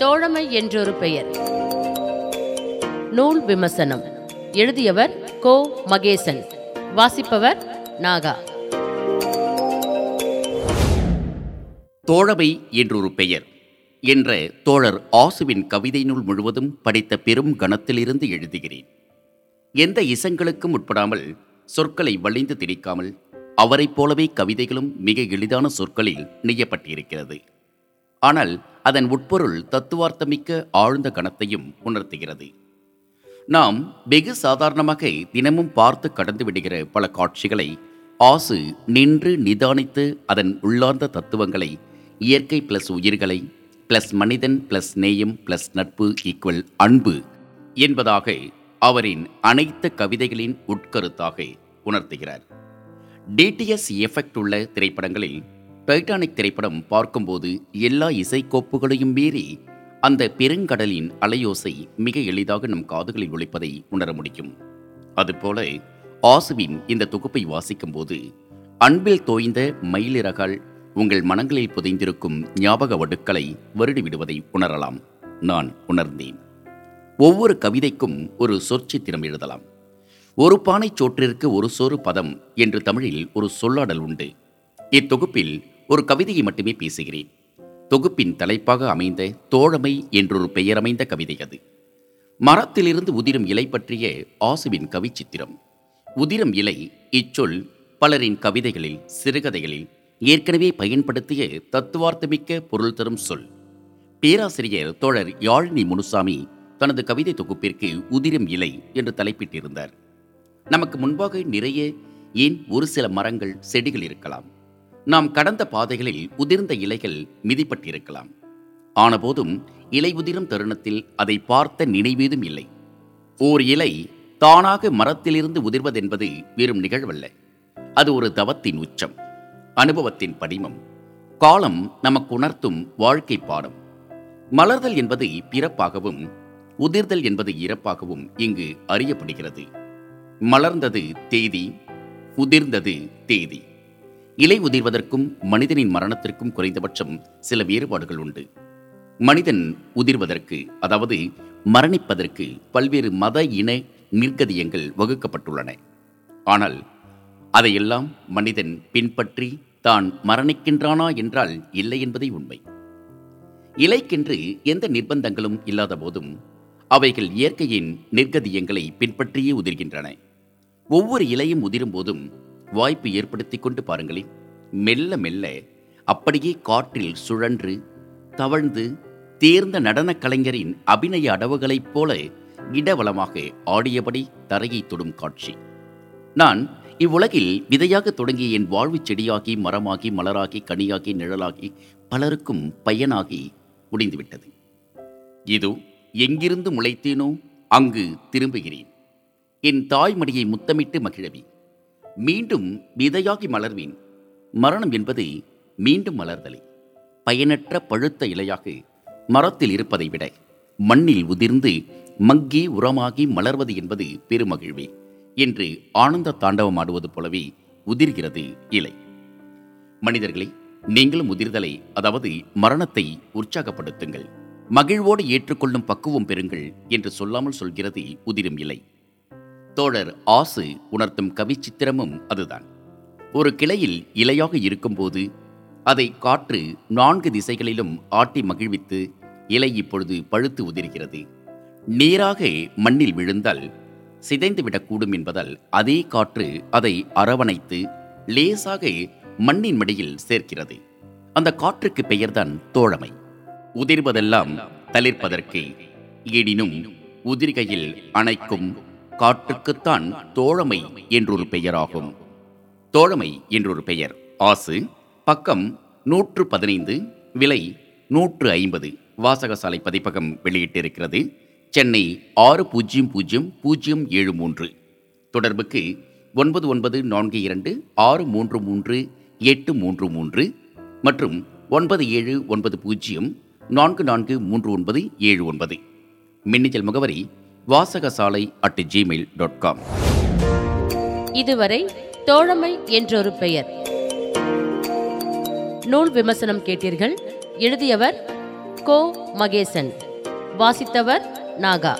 தோழமை என்றொரு பெயர். நூல் விமர்சனம். எழுதியவர் கோ. மகேசன். வாசிப்பவர் நாகா. தோழமை என்றொரு பெயர். என்ற தோழர் ஆசுவின் கவிதை நூல் முழுவதும் படித்த பெரும் கணத்திலிருந்து எழுதுகிறேன். எந்த இசங்களுக்கும் உட்படாமல் சொற்களை வளைந்து திணிக்காமல் அவரைப் போலவே கவிதைகளும் மிக எளிதான சொற்களில் நெய்யப்பட்டிருக்கிறது. ஆனால் அதன் உட்பொருள் தத்துவார்த்தமிக்க ஆழ்ந்த கணத்தையும் உணர்த்துகிறது. நாம் வெகு சாதாரணமாக தினமும் பார்த்து கடந்து விடுகிற பல காட்சிகளை ஆசு நின்று நிதானித்து அதன் உள்ளார்ந்த தத்துவங்களை இயற்கை பிளஸ் உயிர்களை பிளஸ் மனிதன் பிளஸ் நேயம் பிளஸ் நட்பு ஈக்குவல் அன்பு என்பதாக அவரின் அனைத்து கவிதைகளின் உட்கருத்தாக உணர்த்துகிறார். டிடிஎஸ் எஃபெக்ட் உள்ள திரைப்படங்களில் டைட்டானிக் திரைப்படம் பார்க்கும்போது எல்லா இசைக்கோப்புகளையும் மீறி அந்த பெருங்கடலின் அலையோசை மிக எளிதாக நம் காதுகளில் ஒழிப்பதை உணர முடியும். அதுபோல ஆசுவின் இந்த தொகுப்பை வாசிக்கும்போது அன்பில் தோய்ந்த மயிலிறகால் உங்கள் மனங்களில் புதைந்திருக்கும் ஞாபக வடுக்களை வருடி விடுவதை உணரலாம். நான் உணர்ந்தேன். ஒவ்வொரு கவிதைக்கும் ஒரு சொற்சித்திரம் எழுதலாம். ஒரு பானை சோற்றிற்கு ஒரு சோறு பதம் என்று தமிழில் ஒரு சொல்லாடல் உண்டு. இத்தொகுப்பில் ஒரு கவிதையை மட்டுமே பேசுகிறேன். தொகுப்பின் தலைப்பாக அமைந்த தோழமை என்றொரு பெயரமைந்த கவிதை அது. மரத்திலிருந்து உதிரும் இலை பற்றிய ஆசுவின் கவிச்சித்திரம். உதிரும் இலை இச்சொல் பலரின் கவிதைகளில் சிறுகதைகளில் ஏற்கனவே பயன்படுத்திய தத்துவார்த்தமிக்க பொருள் தரும் சொல். பேராசிரியர் தோழர் யாழினி முனுசாமி தனது கவிதை தொகுப்பிற்கு உதிரும் இலை என்று தலைப்பிட்டிருந்தார். நமக்கு முன்பாக நிறைய ஏன் ஒரு சில மரங்கள் செடிகள் இருக்கலாம். நாம் கடந்த பாதைகளில் உதிர்ந்த இலைகள் மிதிப்பட்டிருக்கலாம். ஆனபோதும் இலை உதிரும் தருணத்தில் அதை பார்த்த நினைவேதும் இல்லை. ஓர் இலை தானாக மரத்திலிருந்து உதிர்வதென்பது வெறும் நிகழ்வல்ல. அது ஒரு தவத்தின் உச்சம் அனுபவத்தின் படிமம். காலம் நமக்கு உணர்த்தும் வாழ்க்கை பாடம். மலர்தல் என்பது பிறப்பாகவும் உதிர்தல் என்பது இறப்பாகவும் இங்கு அறியப்படுகிறது. மலர்ந்தது தேதி உதிர்ந்தது தேதி. இலை உதிர்வதற்கும் மனிதனின் மரணத்திற்கும் குறைந்தபட்சம் சில வேறுபாடுகள் உண்டு. மனிதன் உதிர்வதற்கு அதாவது மரணிப்பதற்கு பல்வேறு மத இன நிர்கதியங்கள் வகுக்கப்பட்டுள்ளன. ஆனால் அதையெல்லாம் மனிதன் பின்பற்றி தான் மரணிக்கின்றானா என்றால் இல்லை என்பதே உண்மை. இலைக்கென்று எந்த நிர்பந்தங்களும் இல்லாத போதும் அவைகள் இயற்கையின் நிர்கதியங்களை பின்பற்றியே உதிர்கின்றன. ஒவ்வொரு இலையும் உதிரும் போதும் வாய்ப்பு ஏற்படுத்தி கொண்டு பாருங்களேன். மெல்ல மெல்ல அப்படியே காற்றில் சுழன்று தவழ்ந்து தேர்ந்த நடனக் கலைஞரின் அபிநய அடவுகளைப் போல இடவளமாக ஆடியபடி தரையை தொடும் காட்சி. நான் இவ்வுலகில் விதையாக தொடங்கிய என் வாழ்வுச் செடியாகி மரமாகி மலராகி கனியாகி நிழலாகி பலருக்கும் பயனாகி முடிந்துவிட்டது. இதோ எங்கிருந்து முளைத்தேனோ அங்கு திரும்புகிறேன். என் தாய்மடியை முத்தமிட்டு மகிழவி. மீண்டும் விதையாகி மலர்வேன். மரணம் என்பது மீண்டும் மலர்தலை. பயனற்ற பழுத்த இலையாக மரத்தில் இருப்பதை விட மண்ணில் உதிர்ந்து மங்கி உரமாகி மலர்வது என்பது பெருமகிழ்வே என்று ஆனந்த தாண்டவம் ஆடுவது போலவே உதிர்கிறது இலை. மனிதர்களே நீங்களும் உதிர்தலை அதாவது மரணத்தை உற்சாகப்படுத்துங்கள். மகிழ்வோடு ஏற்றுக்கொள்ளும் பக்குவம் பெறுங்கள் என்று சொல்லாமல் சொல்கிறது உதிரும் இலை. தோழர் ஆசு உணர்த்தும் கவிச்சித்திரமும் அதுதான். ஒரு கிளையில் இலையாக இருக்கும்போது அதை காற்று நான்கு திசைகளிலும் ஆட்டி மகிழ்வித்து இலை இப்பொழுது பழுத்து உதிர்கிறது. நேராக மண்ணில் விழுந்தால் சிதைந்து விடக்கூடும் என்பதால் அதே காற்று அதை அரவணைத்து லேசாக மண்ணின் மடியில் சேர்க்கிறது. அந்த காற்றுக்கு பெயர்தான் தோழமை. உதிர்வதெல்லாம் தளிர்ப்பதற்கு எனினும் உதிர்கையில் அணைக்கும் காட்டுக்குத்தான் தோழமை என்றொரு பெயராகும். தோழமை என்றொரு பெயர். ஆசு பக்கம் நூற்று பதினைந்து விலை நூற்று ஐம்பது. வாசகசாலை பதிப்பகம் வெளியிட்டிருக்கிறது. சென்னை ஆறு பூஜ்ஜியம் பூஜ்ஜியம் பூஜ்ஜியம் ஏழு மூன்று. தொடர்புக்கு ஒன்பது ஒன்பது நான்கு இரண்டு ஆறு மூன்று மூன்று எட்டு மூன்று மூன்று மற்றும் ஒன்பது ஏழு ஒன்பது பூஜ்ஜியம் நான்கு நான்கு மூன்று ஒன்பது ஏழு ஒன்பது. மின்னஞ்சல் முகவரி வாசகசாலை அட் ஜிமெயில் டாட் காம் இதுவரை தோழமை என்றொரு பெயர். நூல் விமர்சனம் கேட்டீர்கள் எழுதியவர் கோ மகேசன் வாசித்தவர் நாகா.